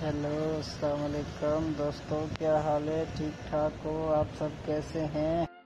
Hello अस्सलाम वालेकुम दोस्तों क्या हाल है? ठीक ठाक हो? आप सब कैसे हैं?